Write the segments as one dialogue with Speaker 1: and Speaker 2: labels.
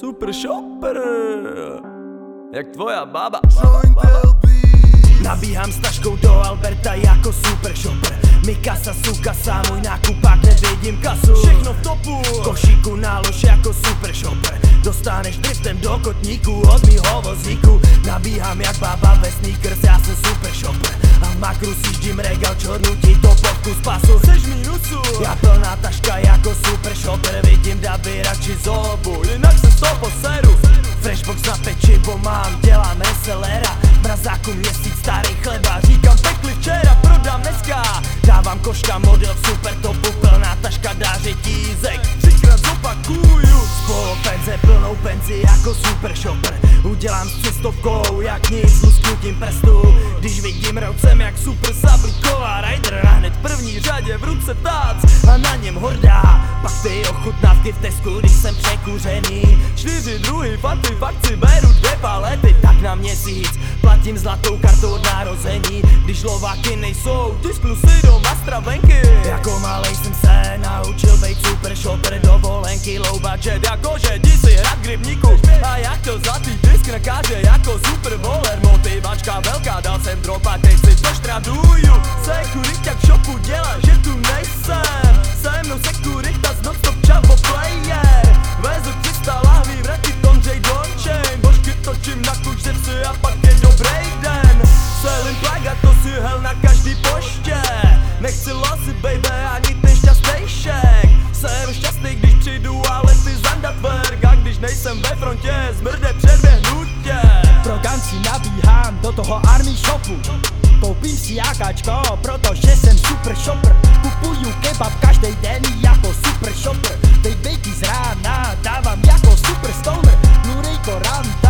Speaker 1: Super shopper. Jak tvoja baba.
Speaker 2: Nabíhám s taškou do Alberta jako super shopper. Mikasa, sukasa, můj nákupák, nevidím kasu.
Speaker 1: Všechno v topu.
Speaker 2: Košíku nálož jako super shopper. Dostaneš driftem do kotníku od mýho vozíku. Nabíhám jak baba ve sneakers, já jsem super shopper. A v makru sjíždím regal, čo nutí topovku z pasu
Speaker 1: Seš minusu.
Speaker 2: Já plná taška jako super shopper. Vidím daby radši z
Speaker 1: poseru.
Speaker 2: Freshbox na pečivo mám, dělám resellera V mrazáku měsíc starý chleba
Speaker 1: Říkám pekli včera, prodám dneska.
Speaker 2: Dávám koška model super topu Plná taška dá řetízek
Speaker 1: Třikrát zopakuju.
Speaker 2: Spolo penze plnou penzi jako super shopper Udělám s třistovkou jak nic lusknutím prstů Když vidím rocem jak super sablíková Rider na hned
Speaker 1: První řadě v ruce tác
Speaker 2: a na něm hordá. Pak ty ochutnávky v Tesku, když jsem překuřený.
Speaker 1: Čtyři druhy faty v akci beru dvě palety
Speaker 2: Tak na měsíc platím zlatou kartou od narození. Když lováky nejsou,
Speaker 1: Tisknu si doma stravenky.
Speaker 2: Jako malej jsem se naučil být super shopper Dovolenky low budget
Speaker 1: Jakože jdi si hrát k rybníku A jak to zlatý na kaže jako super
Speaker 2: bol toho army shopu. Koupím si jakáčko, protože jsem super shopper. Kupuju kebab každý den jako super shopper. Babyky z rána dávám jako super stoner. Blu-ray Koran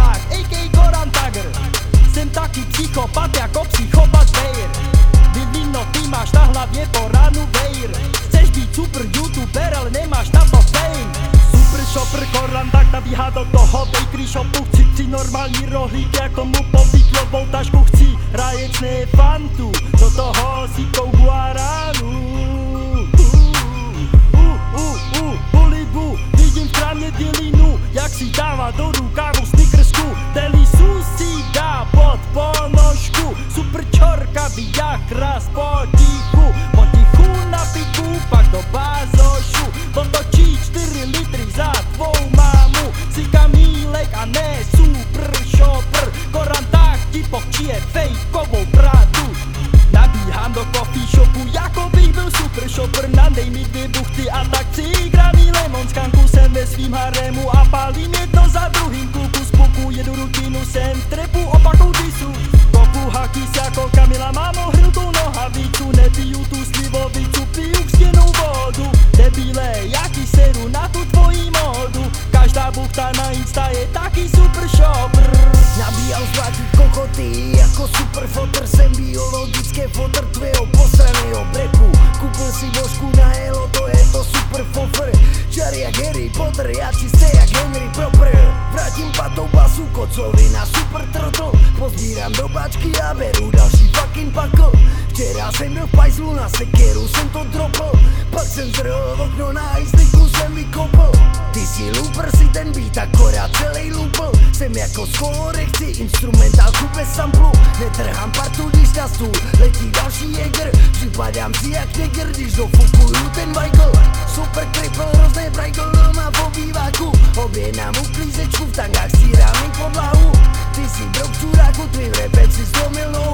Speaker 2: toho bakery shopu Chci tři normální rohlíky a k tomu povýtlovou tašku Chci. Raječné fantu, do toho síkou guaránu shopper Nadej mi dvě buchty a tak si gramí lemon Skanku jsem ve svým haremu a pálím jedno za druhým. Kluku z puku, jedu rutinu, jsem v trepu, opakou disu Kopu hakis jako Kamila, mám ohrilkou nohavicu Nepiju tu slivovicu, piju stěnou vodu. Debile, jaký seru na tu tvojí modu Každá buchta na Insta je taky super shopper Nabíjal zvláštní kokoty jako super fotr. Jsem biologické fotr tvého Koupil si božku na elo, to je to super fofr Čar jak Harry Potter, já čisté jak Henry Proper. Vrátím patou basu kocovina super trotl Pozbírám do bačky a beru další fucking pakl Včera jsem byl v pajzlu na sekeru, jsem to dropl. Pak jsem zrhl okno na ice jako skolore, chci instrumentálku bez samplu. Netrhám partu, když na stůl letí další jäger. Připadám si jak neger, když dofukuju ten Michael. Super triple, hrozný brajgl má po býváku Objednám uklízečku, v tangách stírám jim podlahu Ty si brok čuráku, tvý repec si zlomil nohu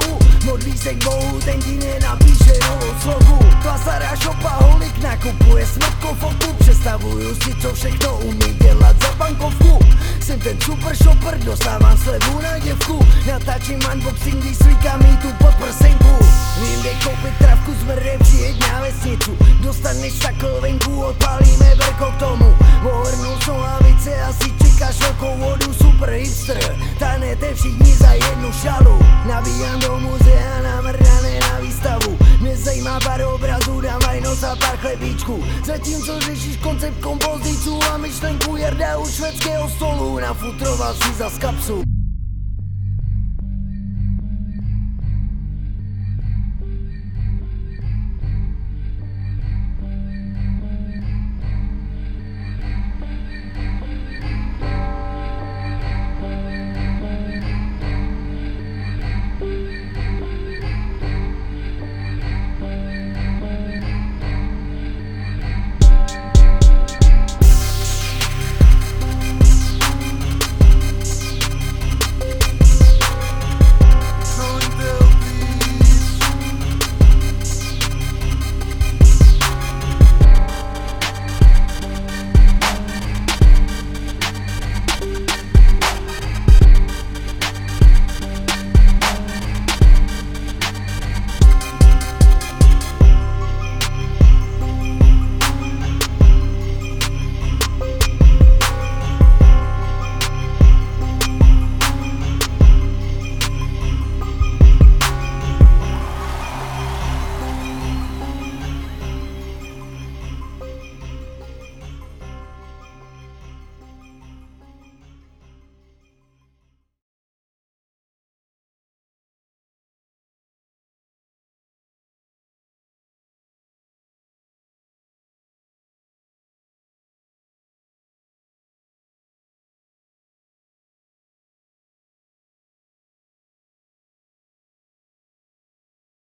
Speaker 2: Modlí se k bohu, ten ti nenapíše novou slogu. Klasara, šopa, holik nakupuje smrtkou fotu Představuju si, co všechno umí dělat za bankovku. Jsem ten super shopper, dostávám slevu na děvku. Natáčím unboxing, když svítám jí tu pod prsenku Vím, kde koupit travku z mrde, přijeď na vesnicu Dostaneš takhle venku, odpálíme brko k tomu. Ohrnu jsou hlavice, asi čekáš velkou vodu Super hipster, tanete všichni za jednu šalu. Nabíjám do muzea, namrdané na výstavu. Mě zajímá pár obrazů, dám vajnos a pár chlebíčků. Zatímco řešíš koncept kompoziců a myšlenku Jarda u švédského stolu Nafutroval si za kapsu